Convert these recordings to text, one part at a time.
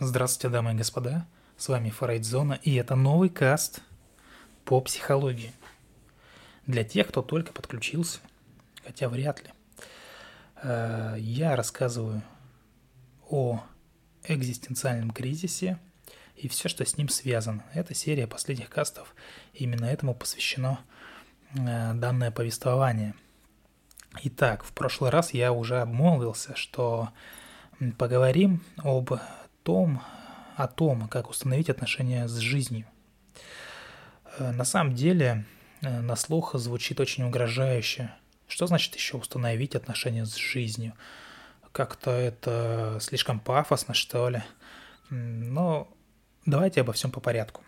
Здравствуйте, дамы и господа. С вами Фрейдзона, и это новый каст по психологии. Для тех, кто только подключился, хотя вряд ли, э, я рассказываю о экзистенциальном кризисе и все, что с ним связано. Эта серия последних кастов именно этому посвящено э, данное повествование. Итак, в прошлый раз я уже обмолвился, что поговорим об том, о том, как установить отношения с жизнью. Э, на самом деле, э, на слух звучит очень угрожающе. Что значит еще установить отношения с жизнью? Как-то это слишком пафосно, что ли? Но давайте обо всем по порядку.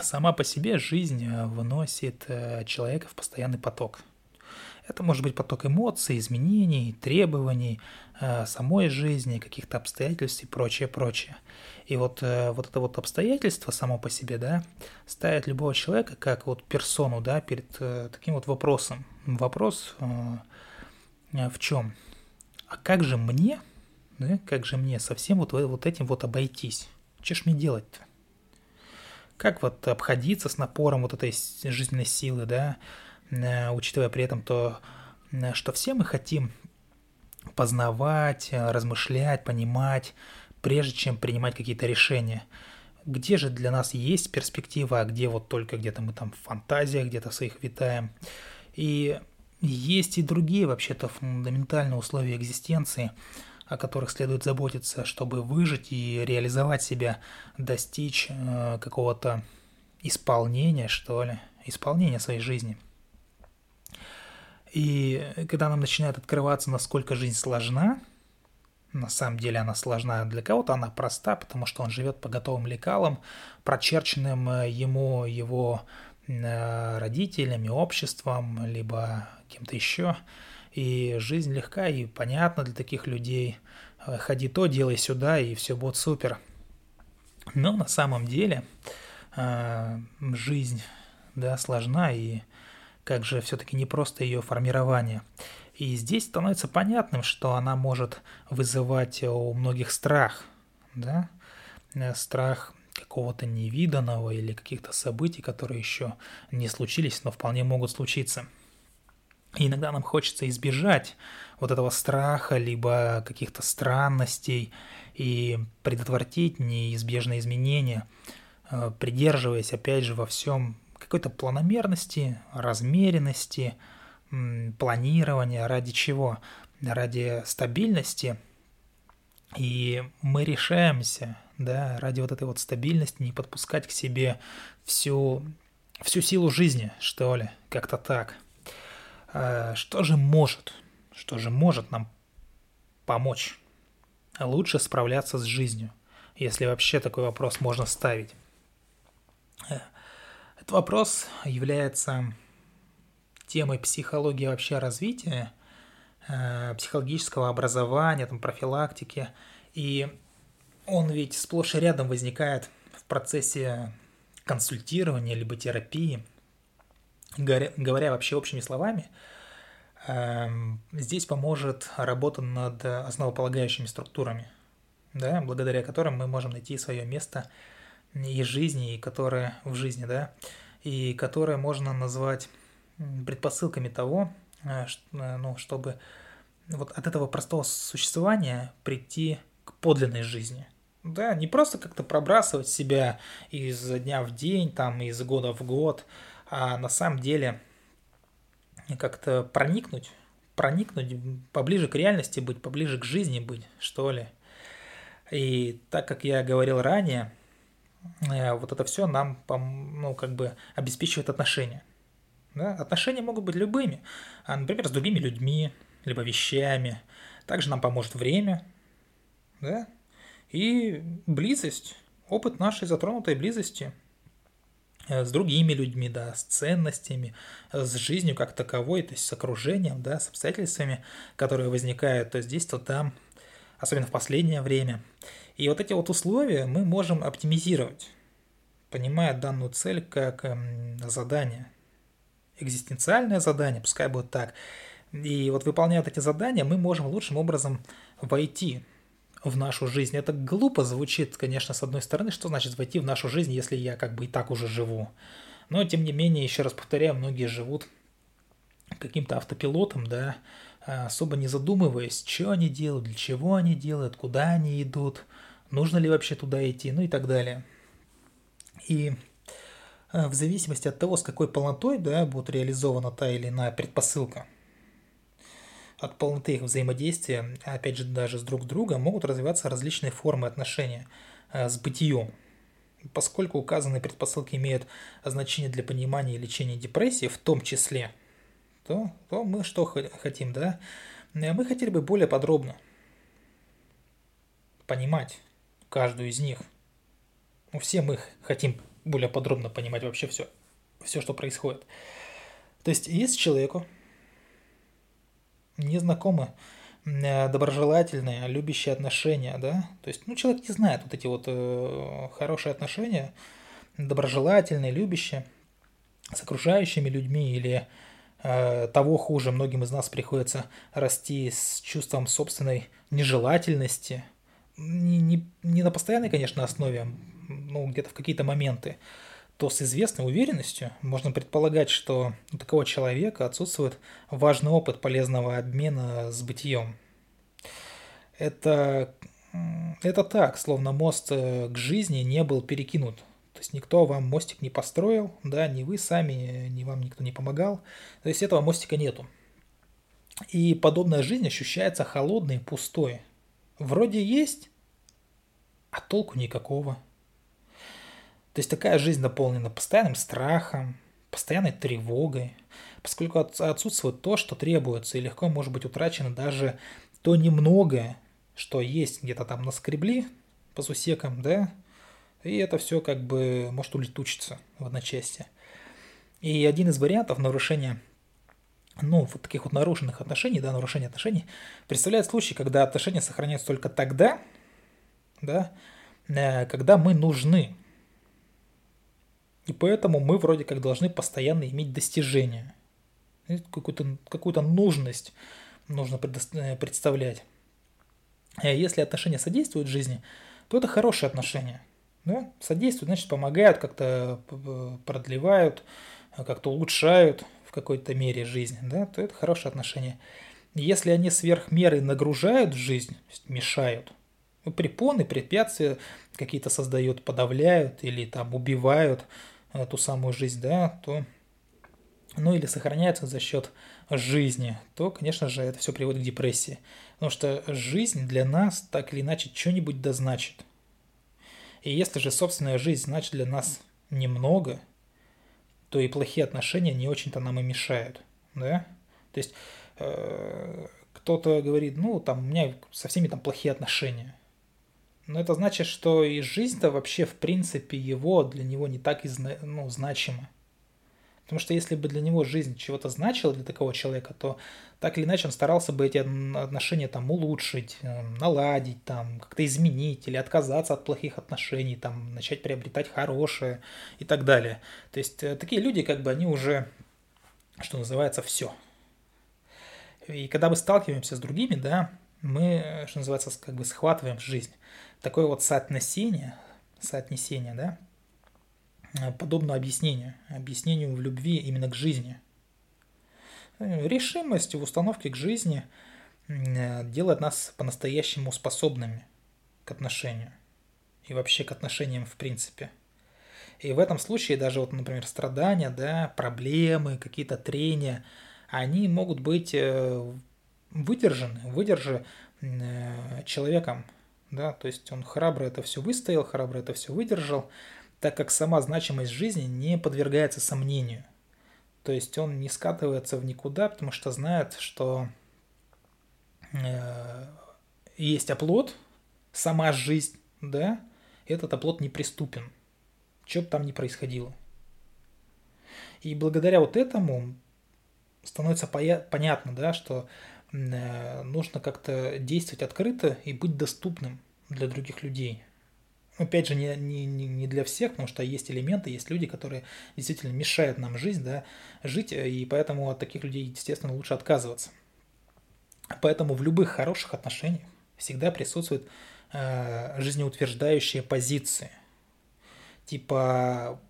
Сама по себе жизнь э, выносит человека в постоянный поток – это может быть поток эмоций, изменений, требований э, самой жизни, каких-то обстоятельств и прочее, прочее. И вот, э, вот это вот обстоятельство само по себе, да, ставит любого человека как вот персону, да, перед э, таким вот вопросом. Вопрос э, в чем? А как же мне, да, как же мне совсем вот, вот этим вот обойтись? Что ж мне делать-то? Как вот обходиться с напором вот этой жизненной силы, да, учитывая при этом то, э, что все мы хотим познавать, э, размышлять, понимать, прежде чем принимать какие-то решения. Где же для нас есть перспектива, а где вот только где-то мы там в фантазиях, где-то своих витаем. И есть и другие вообще-то фундаментальные условия экзистенции, о которых следует заботиться, чтобы выжить и реализовать себя, достичь э, какого-то исполнения, что ли, исполнения своей жизни – и когда нам начинает открываться, насколько жизнь сложна, на самом деле она сложна, для кого-то она проста, потому что он живет по готовым лекалам, прочерченным э, ему его э, родителями, обществом, либо кем-то еще. И жизнь легка и понятна для таких людей. Э, ходи то, делай сюда, и все будет супер. Но на самом деле жизнь да, сложна, и как же все-таки не просто ее формирование. И здесь становится понятным, что она может вызывать у многих страх, да, э, страх какого-то невиданного или каких-то событий, которые еще не случились, но вполне могут случиться. И иногда нам хочется избежать вот этого страха, либо каких-то странностей и предотвратить неизбежные изменения, э, придерживаясь, опять же, во всем какой-то планомерности, размеренности, планирования, ради чего? Ради стабильности. И мы решаемся, да, ради вот этой вот стабильности не подпускать к себе всю, всю силу жизни, что ли, как-то так. А, что же может, что же может нам помочь лучше справляться с жизнью, если вообще такой вопрос можно ставить? Этот вопрос является темой психологии вообще развития, э, психологического образования, там, профилактики. И он ведь сплошь и рядом возникает в процессе консультирования либо терапии. Говоря вообще общими словами, эм, здесь поможет работа над основополагающими структурами, да, благодаря которым мы можем найти свое место – и жизни, и которая в жизни, да, и которая можно назвать предпосылками того, э, э, ну, чтобы вот от этого простого существования прийти к подлинной жизни. Да, не просто как-то пробрасывать себя из дня в день, там, из года в год, а на самом деле как-то проникнуть, проникнуть поближе к реальности быть, поближе к жизни быть, что ли. И так как я говорил ранее, вот это все нам, ну, как бы обеспечивает отношения. Да? Отношения могут быть любыми, а, например, с другими людьми, либо вещами. Также нам поможет время, да, и близость, опыт нашей затронутой близости э, с другими людьми, да, с ценностями, с жизнью как таковой, то есть с окружением, да, с обстоятельствами, которые возникают то здесь, то там, особенно в последнее время. И вот эти вот условия мы можем оптимизировать, понимая данную цель как эм, задание, экзистенциальное задание, пускай будет так. И вот выполняя эти задания, мы можем лучшим образом войти в нашу жизнь. Это глупо звучит, конечно, с одной стороны, что значит войти в нашу жизнь, если я как бы и так уже живу. Но, тем не менее, еще раз повторяю, многие живут каким-то автопилотом, да, особо не задумываясь, что они делают, для чего они делают, куда они идут, нужно ли вообще туда идти, ну и так далее. И э, в зависимости от того, с какой полнотой да, будет реализована та или иная предпосылка, от полноты их взаимодействия, опять же, даже с друг другом, могут развиваться различные формы отношения э, с бытием. Поскольку указанные предпосылки имеют значение для понимания и лечения депрессии, в том числе, то, то мы что хотим, да? Э, мы хотели бы более подробно понимать каждую из них. Ну, все мы хотим более подробно понимать вообще все, все, что происходит. То есть, есть человеку незнакомы э, доброжелательные, любящие отношения, да, то есть, ну, человек не знает вот эти вот э, хорошие отношения, доброжелательные, любящие, с окружающими людьми или того хуже, многим из нас приходится расти с чувством собственной нежелательности, не, не, не на постоянной, конечно, основе, ну, где-то в какие-то моменты, то с известной уверенностью можно предполагать, что у такого человека отсутствует важный опыт полезного обмена с бытием. Это, это так, словно мост э, к жизни не был перекинут. То есть никто вам мостик не построил, да, ни вы сами, ни вам никто не помогал. То есть этого мостика нету. И подобная жизнь ощущается холодной, пустой. Вроде есть, а толку никакого. То есть такая жизнь наполнена постоянным страхом, постоянной тревогой, поскольку отсутствует то, что требуется, и легко может быть утрачено даже то немногое, что есть где-то там наскребли по сусекам, да, и это все как бы может улетучиться в одночасье. И один из вариантов нарушения ну, вот таких вот нарушенных отношений, да, нарушения отношений, представляет случай, когда отношения сохраняются только тогда, да, э, когда мы нужны. И поэтому мы вроде как должны постоянно иметь достижения. Какую-то какую нужность нужно э, представлять. Э, если отношения содействуют жизни, то это хорошие отношения. Да? Содействуют, значит, помогают, как-то э, продлевают, как-то улучшают в какой-то мере жизнь, да? то это хорошие отношения. Если они сверх меры нагружают жизнь, мешают, ну, препоны, препятствия какие-то создают, подавляют или там убивают, ту самую жизнь, да, то, ну или сохраняется за счет жизни, то, конечно же, это все приводит к депрессии. Потому что жизнь для нас так или иначе что-нибудь дозначит. И если же собственная жизнь значит для нас немного, то и плохие отношения не очень-то нам и мешают, да? То есть э, кто-то говорит, ну, там, у меня со всеми там плохие отношения. Но это значит, что и жизнь-то вообще, в принципе, его, для него не так и ну, значима. Потому что если бы для него жизнь чего-то значила для такого человека, то так или иначе он старался бы эти отношения там улучшить, э, наладить, там, как-то изменить или отказаться от плохих отношений, там, начать приобретать хорошее и так далее. То есть э, такие люди, как бы, они уже, что называется, все. И когда мы сталкиваемся с другими, да, мы, э, что называется, как бы схватываем жизнь такое вот соотнесение, соотнесение, да, подобно объяснению, объяснению в любви именно к жизни. Э, решимость в установке к жизни э, делает нас по-настоящему способными к отношению и вообще к отношениям в принципе. И в этом случае даже вот, например, страдания, да, проблемы, какие-то трения, они могут быть выдержаны, выдержаны человеком, да, то есть он храбро это все выстоял, храбро это все выдержал, так как сама значимость жизни не подвергается сомнению. То есть он не скатывается в никуда, потому что знает, что э, есть оплот, сама жизнь, да, этот оплот неприступен, что бы там ни происходило. И благодаря вот этому становится понятно, да, что Э, нужно как-то действовать открыто и быть доступным для других людей. Опять же, не, не, не для всех, потому что есть элементы, есть люди, которые действительно мешают нам жизнь, да, жить, и поэтому от таких людей, естественно, лучше отказываться. Поэтому в любых хороших отношениях, всегда присутствуют э, жизнеутверждающие позиции. Типа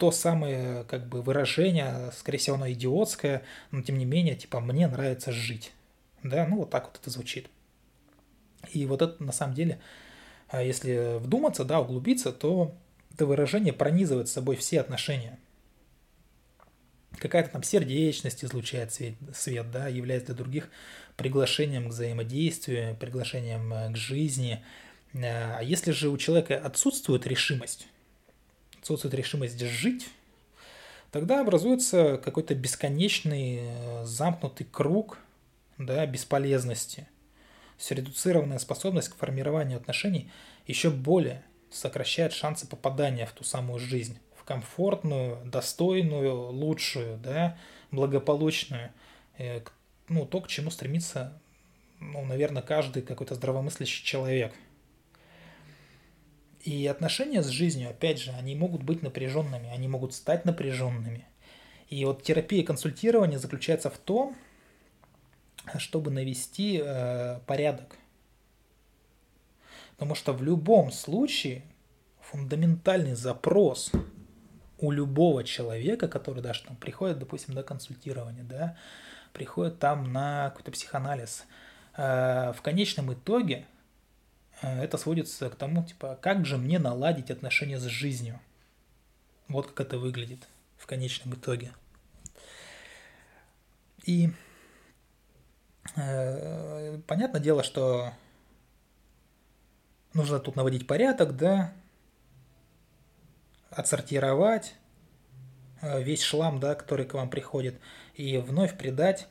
то самое как бы выражение, скорее всего, оно идиотское, но тем не менее, типа, мне нравится жить. Да, ну вот так вот это звучит. И вот это на самом деле, если вдуматься, да, углубиться, то это выражение пронизывает с собой все отношения. Какая-то там сердечность излучает свет, свет, да, является для других приглашением к взаимодействию, приглашением э, к жизни. А если же у человека отсутствует решимость, отсутствует решимость жить, тогда образуется какой-то бесконечный э, замкнутый круг да, бесполезности. Редуцированная способность к формированию отношений еще более сокращает шансы попадания в ту самую жизнь, в комфортную, достойную, лучшую, да, благополучную, э, ну, то, к чему стремится, ну, наверное, каждый какой-то здравомыслящий человек – и отношения с жизнью, опять же, они могут быть напряженными, они могут стать напряженными. И вот терапия консультирования заключается в том, чтобы навести э, порядок. Потому что в любом случае фундаментальный запрос у любого человека, который даже там приходит, допустим, на консультирование, да, приходит там на какой-то психоанализ, э, в конечном итоге – Э, это сводится к тому, типа, как же мне наладить отношения с жизнью. Вот как это выглядит в конечном итоге. И понятное дело, что нужно тут наводить порядок, да, отсортировать э, весь шлам, да, который к вам приходит, и вновь придать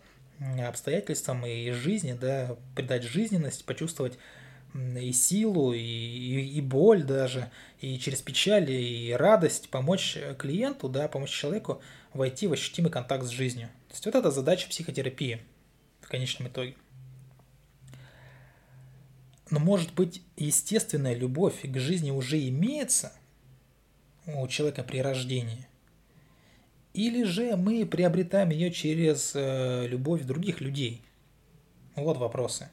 обстоятельствам и жизни, да, придать жизненность, почувствовать и силу, и, и, и боль даже, и через печаль, и радость помочь клиенту, да, помочь человеку войти в ощутимый контакт с жизнью. То есть вот это задача психотерапии в конечном итоге. Но может быть естественная любовь к жизни уже имеется у человека при рождении, или же мы приобретаем ее через э, любовь других людей? Вот вопросы.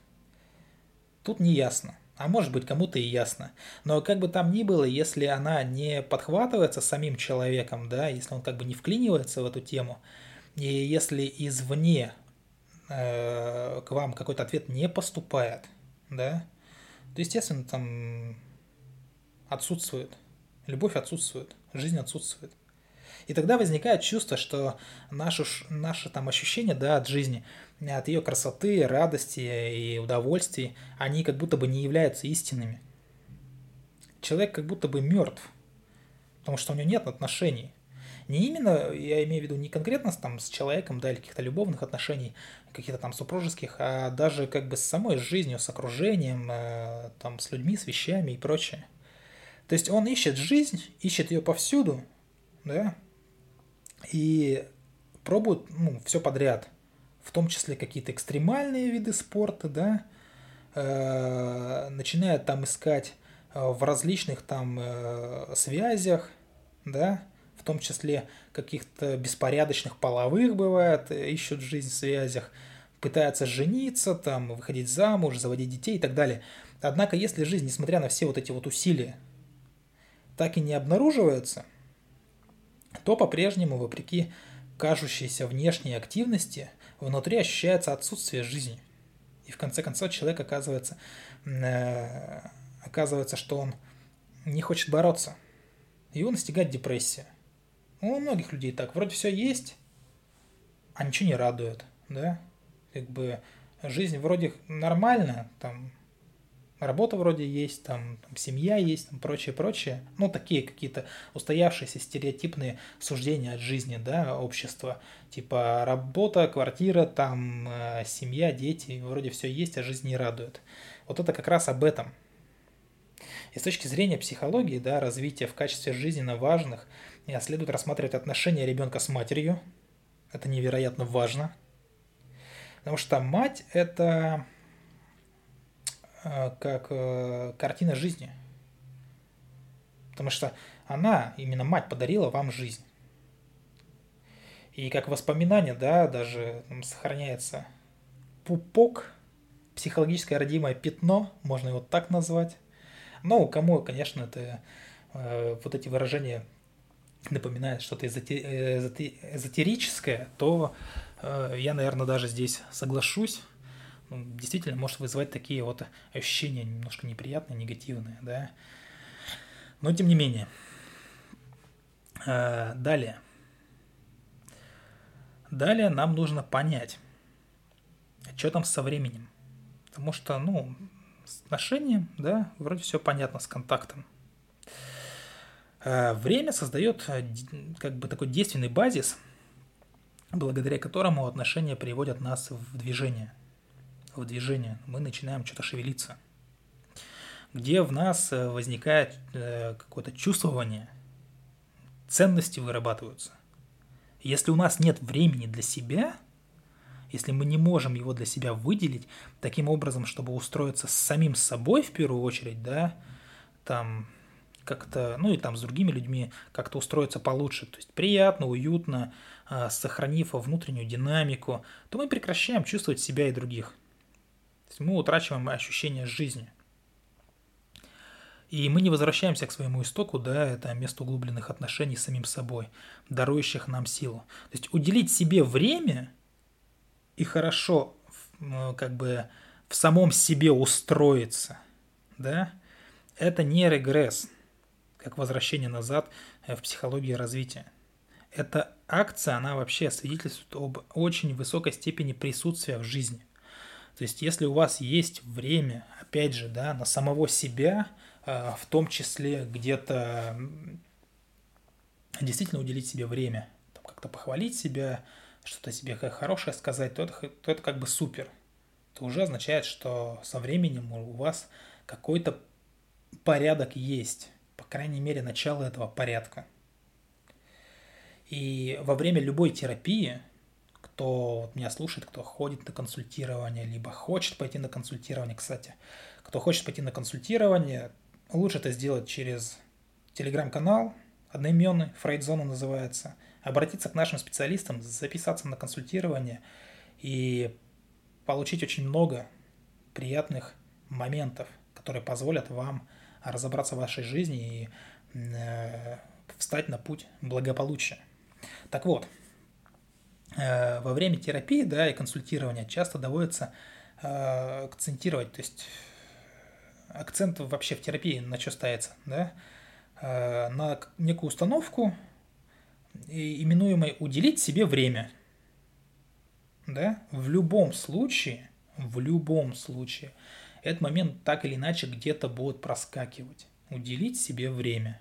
Тут не ясно. А может быть, кому-то и ясно. Но как бы там ни было, если она не подхватывается самим человеком, да, если он как бы не вклинивается в эту тему, и если извне э, к вам какой-то ответ не поступает, да, то, естественно, там отсутствует. Любовь отсутствует, жизнь отсутствует. И тогда возникает чувство, что наше, наше там ощущение да, от жизни – от ее красоты, радости и удовольствий, они как будто бы не являются истинными. Человек как будто бы мертв, потому что у него нет отношений. Не именно, я имею в виду не конкретно там, с человеком, да, или каких-то любовных отношений, каких-то там супружеских, а даже как бы с самой жизнью, с окружением, э, там, с людьми, с вещами и прочее. То есть он ищет жизнь, ищет ее повсюду, да, и пробует, ну, все подряд – в том числе какие-то экстремальные виды спорта, да, э, начинает там искать э, в различных там э, связях, да, том числе каких-то беспорядочных половых бывает, ищут жизнь в связях, пытаются жениться, там, выходить замуж, заводить детей и так далее. Однако, если жизнь, несмотря на все вот эти вот усилия, так и не обнаруживается, то по-прежнему, вопреки кажущейся внешней активности, внутри ощущается отсутствие жизни. И в конце концов человек оказывается, э, оказывается, что он не хочет бороться. Его настигает депрессия. Ну, у многих людей так. Вроде все есть, а ничего не радует. Да? Как бы жизнь вроде нормальная, там работа вроде есть, там, там семья есть, там прочее, прочее. Ну, такие какие-то устоявшиеся стереотипные суждения от жизни, да, общества. Типа работа, квартира, там, э, семья, дети, вроде все есть, а жизнь не радует. Вот это как раз об этом. И с точки зрения психологии, да, развития в качестве жизненно важных, следует рассматривать отношения ребенка с матерью. Это невероятно важно. Потому что мать – это Э, как э, картина жизни. Потому что она, именно мать, подарила вам жизнь. И как воспоминание, да, даже там, сохраняется пупок психологическое родимое пятно, можно его так назвать. Но кому, конечно, это э, вот эти выражения напоминают что-то эзотерическое, то э, я, наверное, даже здесь соглашусь. Ну, действительно может вызывать такие вот ощущения немножко неприятные, негативные, да. Но тем не менее. Э, далее. Далее нам нужно понять, что там со временем. Потому что, ну, с отношением, да, вроде все понятно с контактом. Э, время создает э, как бы такой действенный базис, благодаря которому отношения приводят нас в движение. В движение. Мы начинаем что-то шевелиться. Где в нас э, возникает какое-то чувствование, ценности вырабатываются. Если у нас нет времени для себя, если мы не можем его для себя выделить таким образом, чтобы устроиться с самим собой в первую очередь, да, там как-то, ну и там с другими людьми как-то устроиться получше, то есть приятно, уютно, а, сохранив внутреннюю динамику, то мы прекращаем чувствовать себя и других. То есть мы утрачиваем ощущение жизни. И мы не возвращаемся к своему истоку, да, это место углубленных отношений с самим собой, дарующих нам силу. То есть уделить себе время и хорошо как бы в самом себе устроиться, да, это не регресс, как возвращение назад э, в психологии развития. Эта акция, она вообще свидетельствует об очень высокой степени присутствия в жизни. То есть, если у вас есть время, опять же, да, на самого себя, э, в том числе где-то действительно уделить себе время, как-то похвалить себя, что-то себе хорошее сказать, то это, то это как бы супер. Это уже означает, что со временем у вас какой-то порядок есть. По крайней мере, начало этого порядка. И во время любой терапии, кто вот меня слушает, кто ходит на консультирование, либо хочет пойти на консультирование, кстати, кто хочет пойти на консультирование, лучше это сделать через телеграм-канал, одноименный, Фрейдзона называется – обратиться к нашим специалистам, записаться на консультирование и получить очень много приятных моментов, которые позволят вам разобраться в вашей жизни и э, встать на путь благополучия. Так вот, э, во время терапии да, и консультирования часто доводится э, акцентировать, то есть акцент вообще в терапии на что ставится, да, э, на некую установку, именуемой уделить себе время. Да? В любом случае, в любом случае, этот момент так или иначе где-то будет проскакивать. Уделить себе время.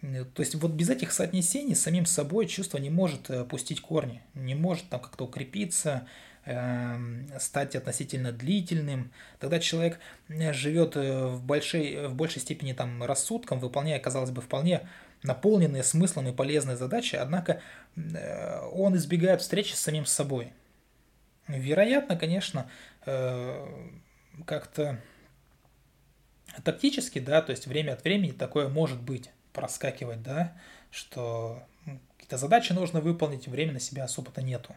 То есть вот без этих соотнесений с самим собой чувство не может э, пустить корни, не может там как-то укрепиться, эм, стать относительно длительным. Тогда человек э, живет э, в большей, в большей степени там рассудком, выполняя, казалось бы, вполне наполненные смыслом и полезные задачи, однако э, он избегает встречи с самим собой. Вероятно, конечно, э, как-то тактически, да, то есть время от времени такое может быть, проскакивать, да, что какие-то задачи нужно выполнить, времени на себя особо-то нету.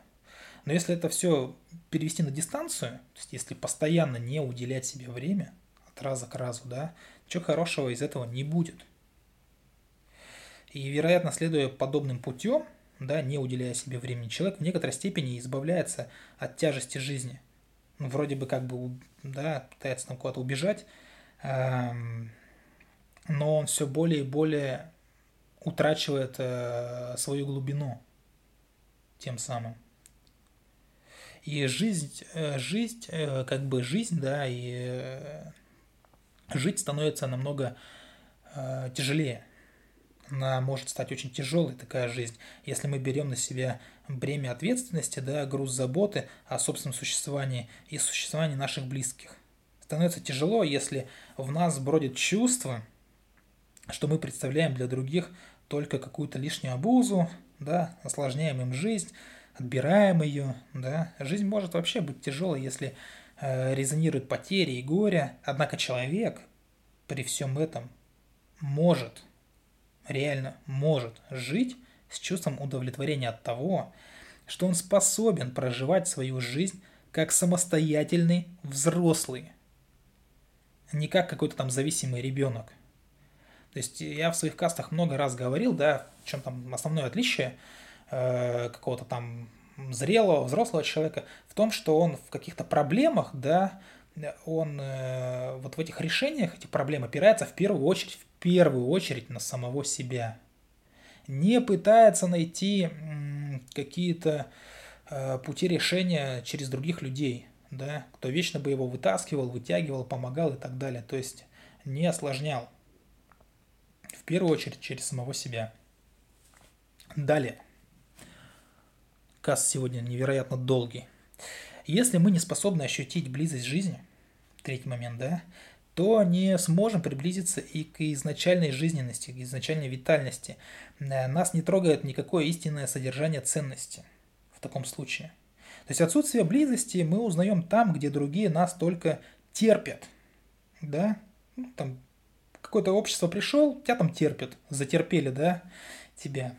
Но если это все перевести на дистанцию, то есть если постоянно не уделять себе время от раза к разу, да, ничего хорошего из этого не будет. И, вероятно, следуя подобным путем, да, не уделяя себе времени, человек в некоторой степени избавляется от тяжести жизни. Ну, вроде бы как бы, да, пытается там куда-то убежать, эм, но он все более и более утрачивает э, свою глубину тем самым. И жизнь, э, жизнь, э, как бы жизнь, да, и э, жить становится намного э, тяжелее она может стать очень тяжелой, такая жизнь, если мы берем на себя бремя ответственности, да, груз заботы о собственном существовании и существовании наших близких. Становится тяжело, если в нас бродит чувство, что мы представляем для других только какую-то лишнюю обузу, да, осложняем им жизнь, отбираем ее, да. Жизнь может вообще быть тяжелой, если э, резонируют потери и горе, однако человек при всем этом может – реально может жить с чувством удовлетворения от того, что он способен проживать свою жизнь как самостоятельный взрослый, не как какой-то там зависимый ребенок. То есть я в своих кастах много раз говорил, да, в чем там основное отличие э, какого-то там зрелого, взрослого человека в том, что он в каких-то проблемах, да, он э, вот в этих решениях эти проблемы опирается в первую очередь, в первую очередь на самого себя. Не пытается найти какие-то э, пути решения через других людей, да, кто вечно бы его вытаскивал, вытягивал, помогал и так далее. То есть не осложнял. В первую очередь через самого себя. Далее. Каст сегодня невероятно долгий. Если мы не способны ощутить близость жизни, третий момент, да, то не сможем приблизиться и к изначальной жизненности, к изначальной витальности. Э, нас не трогает никакое истинное содержание ценности в таком случае. То есть отсутствие близости мы узнаем там, где другие нас только терпят. Да? Ну, там какое-то общество пришел, тебя там терпят, затерпели, да, тебя.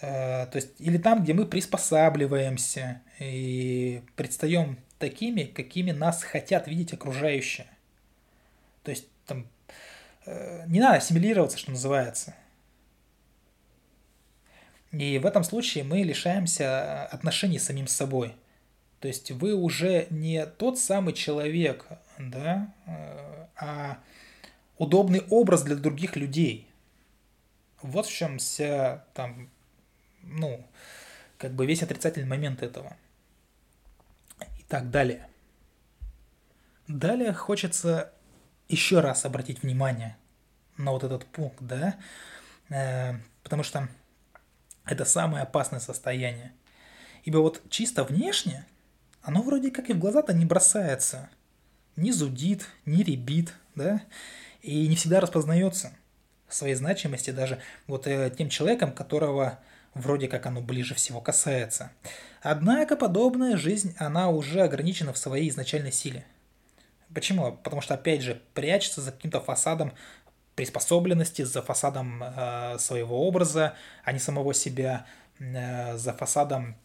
Э, то есть, или там, где мы приспосабливаемся и предстаем такими, какими нас хотят видеть окружающие. То есть, там, э, не надо ассимилироваться, что называется. И в этом случае мы лишаемся отношений с самим собой. То есть вы уже не тот самый человек, да, э, а удобный образ для других людей. Вот в чем вся там ну, как бы весь отрицательный момент этого. Так далее. Далее хочется еще раз обратить внимание на вот этот пункт, да, э, потому что это самое опасное состояние. Ибо вот чисто внешне оно вроде как и в глаза-то не бросается, не зудит, не ребит, да, и не всегда распознается своей значимости даже вот э, тем человеком, которого вроде как оно ближе всего касается. Однако подобная жизнь, она уже ограничена в своей изначальной силе. Почему? Потому что, опять же, прячется за каким-то фасадом приспособленности, за фасадом э, своего образа, а не самого себя, э, за фасадом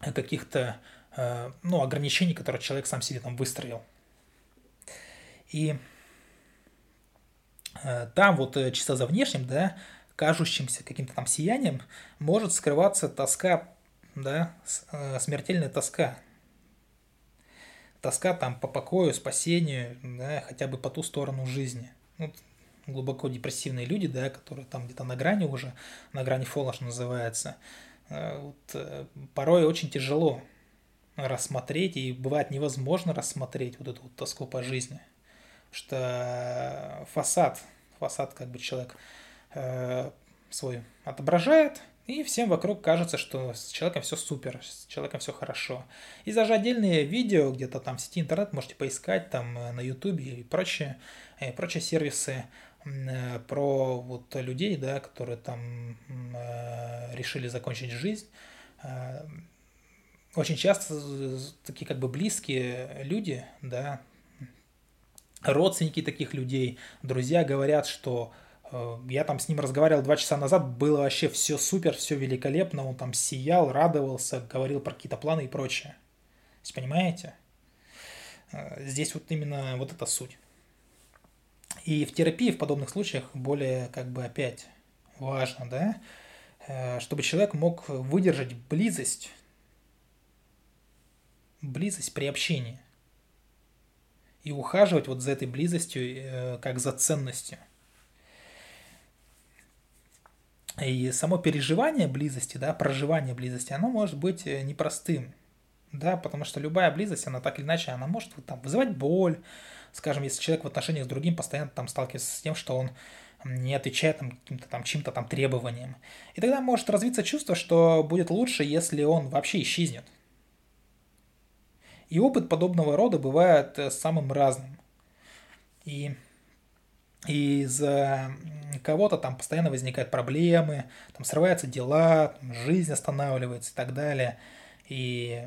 каких-то э, ну, ограничений, которые человек сам себе там выстроил. И э, там вот э, чисто за внешним, да, кажущимся каким-то там сиянием, может скрываться тоска, да, э, смертельная тоска. Тоска там по покою, спасению, да, хотя бы по ту сторону жизни. Ну, глубоко депрессивные люди, да, которые там где-то на грани уже, на грани фола, что называется, э, вот, э, порой очень тяжело рассмотреть, и бывает невозможно рассмотреть вот эту вот тоску по жизни. Что фасад, фасад как бы человек Э, свой отображает, и всем вокруг кажется, что с человеком все супер, с человеком все хорошо. И даже отдельные видео где-то там в сети интернет можете поискать там э, на ютубе и прочие, и э, прочие сервисы про вот людей, да, которые там решили закончить жизнь. Очень часто такие как бы близкие люди, да, родственники таких людей, друзья говорят, что Э, я там с ним разговаривал два часа назад, было вообще все супер, все великолепно, он там сиял, радовался, говорил про какие-то планы и прочее. Есть, понимаете? Э, здесь вот именно вот эта суть. И в терапии в подобных случаях более как бы опять важно, да, э, чтобы человек мог выдержать близость, близость при общении и ухаживать вот за этой близостью как за ценностью – и само переживание близости, да, проживание близости, оно может быть э, непростым, да, потому что любая близость, она так или иначе, она может там, вызывать боль, скажем, если человек в отношениях с другим постоянно там сталкивается с тем, что он не отвечает там, каким-то там чьим-то там требованиям. И тогда может развиться чувство, что будет лучше, если он вообще исчезнет. И опыт подобного рода бывает э, самым разным. И и из-за кого-то там постоянно возникают проблемы, там срываются дела, жизнь останавливается и так далее. И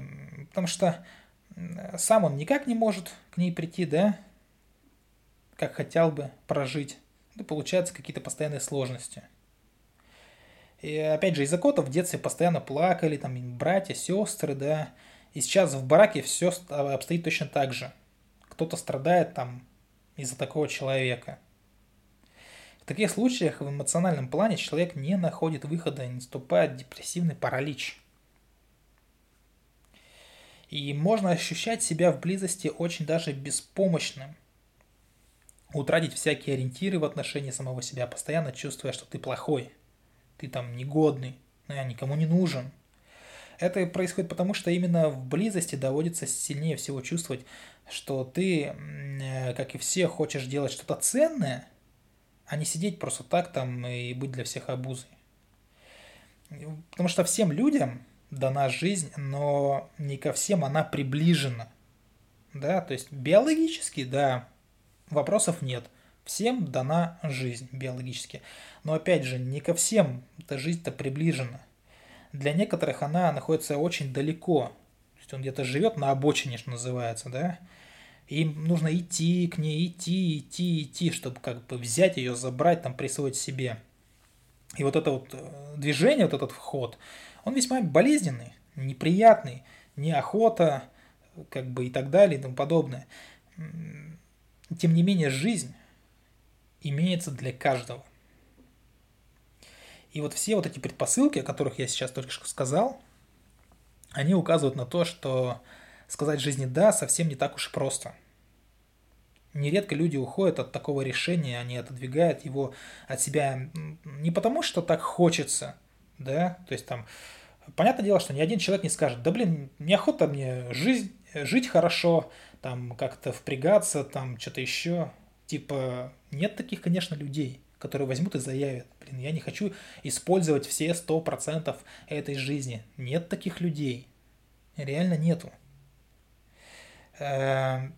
потому что сам он никак не может к ней прийти, да, как хотел бы прожить. И получаются какие-то постоянные сложности. И опять же, из-за кота в детстве постоянно плакали, там, братья, сестры, да, И сейчас в браке все обстоит точно так же. Кто-то страдает там из-за такого человека. В таких случаях в эмоциональном плане человек не находит выхода и наступает депрессивный паралич. И можно ощущать себя в близости очень даже беспомощным. Утратить всякие ориентиры в отношении самого себя, постоянно чувствуя, что ты плохой, ты там негодный, я никому не нужен – это происходит потому, что именно в близости доводится сильнее всего чувствовать, что ты, э, как и все, хочешь делать что-то ценное, а не сидеть просто так там и быть для всех обузой. Потому что всем людям дана жизнь, но не ко всем она приближена. Да, то есть биологически, да, вопросов нет. Всем дана жизнь биологически. Но опять же, не ко всем эта жизнь-то приближена для некоторых она находится очень далеко. То есть он где-то живет на обочине, что называется, да. Им нужно идти к ней, идти, идти, идти, чтобы как бы взять ее, забрать, там, присвоить себе. И вот это вот э, движение, вот этот вход, он весьма болезненный, неприятный, неохота, как бы и так далее и тому подобное. Тем не менее, жизнь имеется для каждого. И вот все вот эти предпосылки, о которых я сейчас только что сказал, они указывают на то, что сказать жизни «да» совсем не так уж просто. Нередко люди уходят от такого решения, они отодвигают его от себя не потому, что так хочется, да, то есть там, понятное дело, что ни один человек не скажет, да блин, неохота мне жизнь, жить хорошо, там как-то впрягаться, там что-то еще, типа, нет таких, конечно, людей которые возьмут и заявят, блин, я не хочу использовать все 100% этой жизни. Нет таких людей. Реально нету. Эм,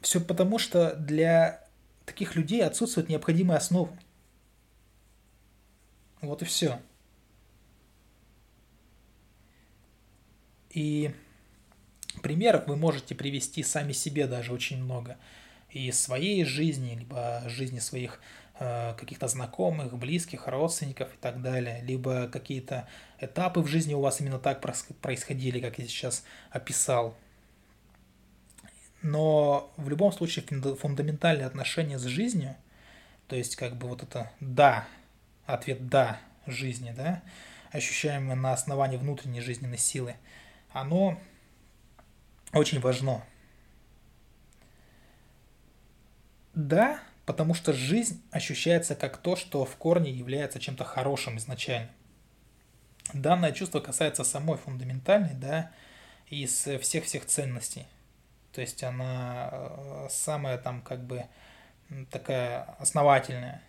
все потому, что для таких людей отсутствует необходимая основа. Вот и все. И примеров вы можете привести сами себе даже очень много и своей жизни, либо жизни своих э, каких-то знакомых, близких, родственников и так далее, либо какие-то этапы в жизни у вас именно так происходили, как я сейчас описал. Но в любом случае фундаментальные отношения с жизнью, то есть как бы вот это «да», ответ «да» жизни, да, ощущаемое на основании внутренней жизненной силы, оно очень важно – Да, потому что жизнь ощущается как то, что в корне является чем-то хорошим изначально. Данное чувство касается самой фундаментальной, да, из всех-всех ценностей. То есть она э, самая там как бы такая основательная.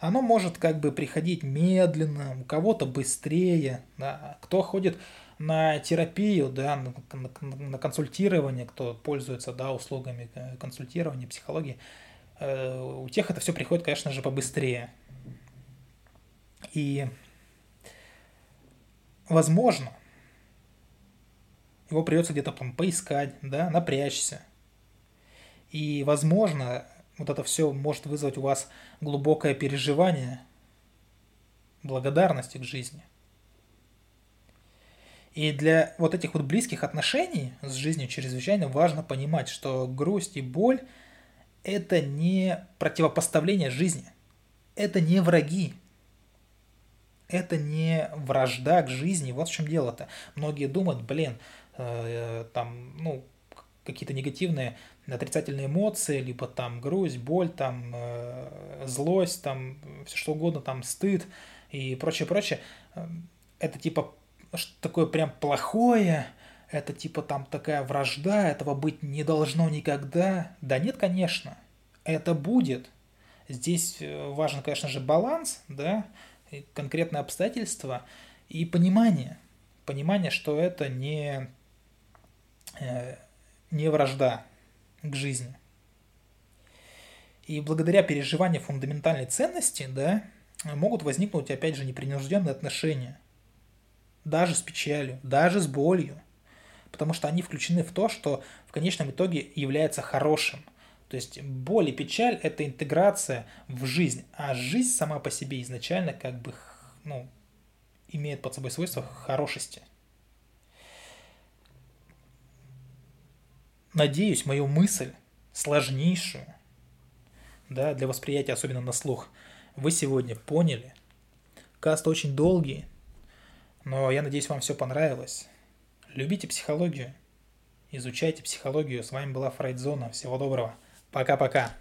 Оно может как бы приходить медленно, у кого-то быстрее, да. Кто ходит на терапию, да, на, на, на консультирование, кто пользуется, да, услугами э, консультирования, психологии, э, у тех это все приходит, конечно же, побыстрее. И, возможно, его придется где-то там поискать, да, напрячься. И, возможно, вот это все может вызвать у вас глубокое переживание благодарности к жизни – и для вот этих вот близких отношений с жизнью чрезвычайно важно понимать, что грусть и боль – это не противопоставление жизни, это не враги, это не вражда к жизни. Вот в чем дело-то. Многие думают, блин, там, ну, какие-то негативные, отрицательные эмоции, либо там грусть, боль, там, э, злость, там, все что угодно, там, стыд и прочее, прочее. Э, это типа такое прям плохое, это типа там такая вражда, этого быть не должно никогда. Да нет, конечно, это будет. Здесь э, важен, конечно же, баланс, да, конкретные обстоятельства и понимание. Понимание, что это не, э, не вражда к жизни. И благодаря переживанию фундаментальной ценности, да, могут возникнуть, опять же, непринужденные отношения – даже с печалью, даже с болью, потому что они включены в то, что в конечном итоге является хорошим. То есть боль и печаль – это интеграция в жизнь, а жизнь сама по себе изначально как бы ну, имеет под собой свойство хорошести. Надеюсь, мою мысль, сложнейшую, да, для восприятия, особенно на слух, вы сегодня поняли. Каст очень долгий, но я надеюсь, вам все понравилось. Любите психологию, изучайте психологию. С вами была Фрейдзона. Всего доброго. Пока-пока.